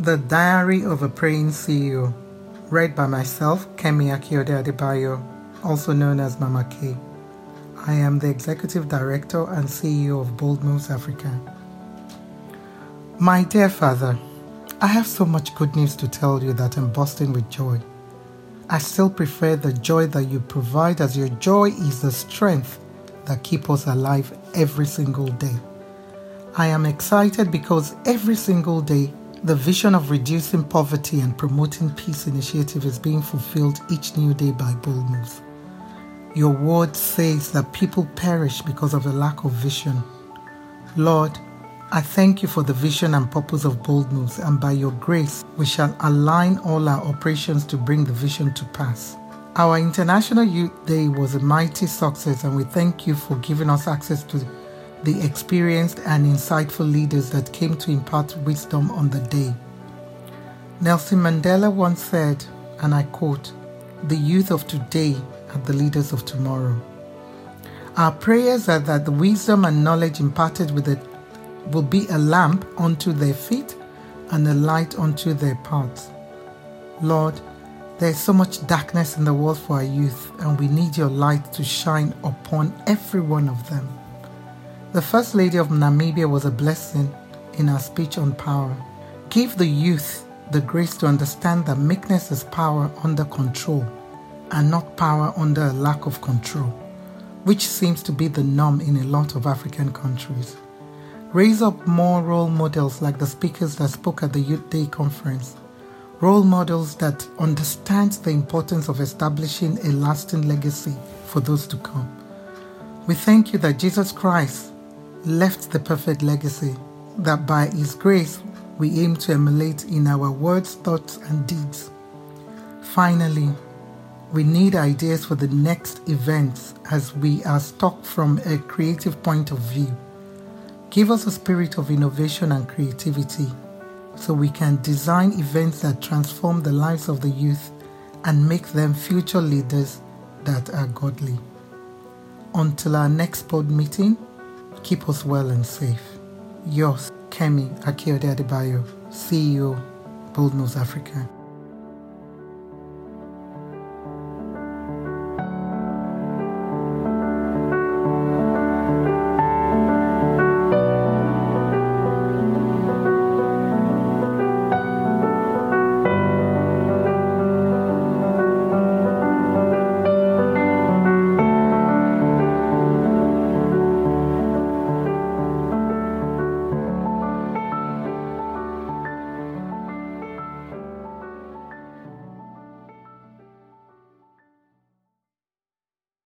The Diary of a Praying CEO, read by myself, Kemi Akiyode Adebayo, also known as Mama K. I am the Executive Director and CEO of Bold Moves Africa. My dear Father, I have so much good news to tell you that I'm bursting with joy. I still prefer the joy that you provide as your joy is the strength that keeps us alive every single day. I am excited because every single day the vision of reducing poverty and promoting peace initiative is being fulfilled each new day by Bold Moves. Your word says that people perish because of a lack of vision. Lord, I thank you for the vision and purpose of Bold Moves, and by your grace, we shall align all our operations to bring the vision to pass. Our International Youth Day was a mighty success, and we thank you for giving us access to the experienced and insightful leaders that came to impart wisdom on the day. Nelson Mandela once said, and I quote, The youth of today are the leaders of tomorrow. Our prayers are that the wisdom and knowledge imparted with it will be a lamp unto their feet and a light unto their paths. Lord, there is so much darkness in the world for our youth, and we need your light to shine upon every one of them. The First Lady of Namibia was a blessing in her speech on power. Give the youth the grace to understand that meekness is power under control and not power under a lack of control, which seems to be the norm in a lot of African countries. Raise up more role models like the speakers that spoke at the Youth Day conference. Role models that understand the importance of establishing a lasting legacy for those to come. We thank you that Jesus Christ left the perfect legacy that by His grace we aim to emulate in our words, thoughts, and deeds. Finally, we need ideas for the next events as we are stuck from a creative point of view. Give us a spirit of innovation and creativity so we can design events that transform the lives of the youth and make them future leaders that are godly. Until our next board meeting, Keep us well and safe. Yours, Kemi Akiyode Adebayo, CEO, Bold Moves Africa.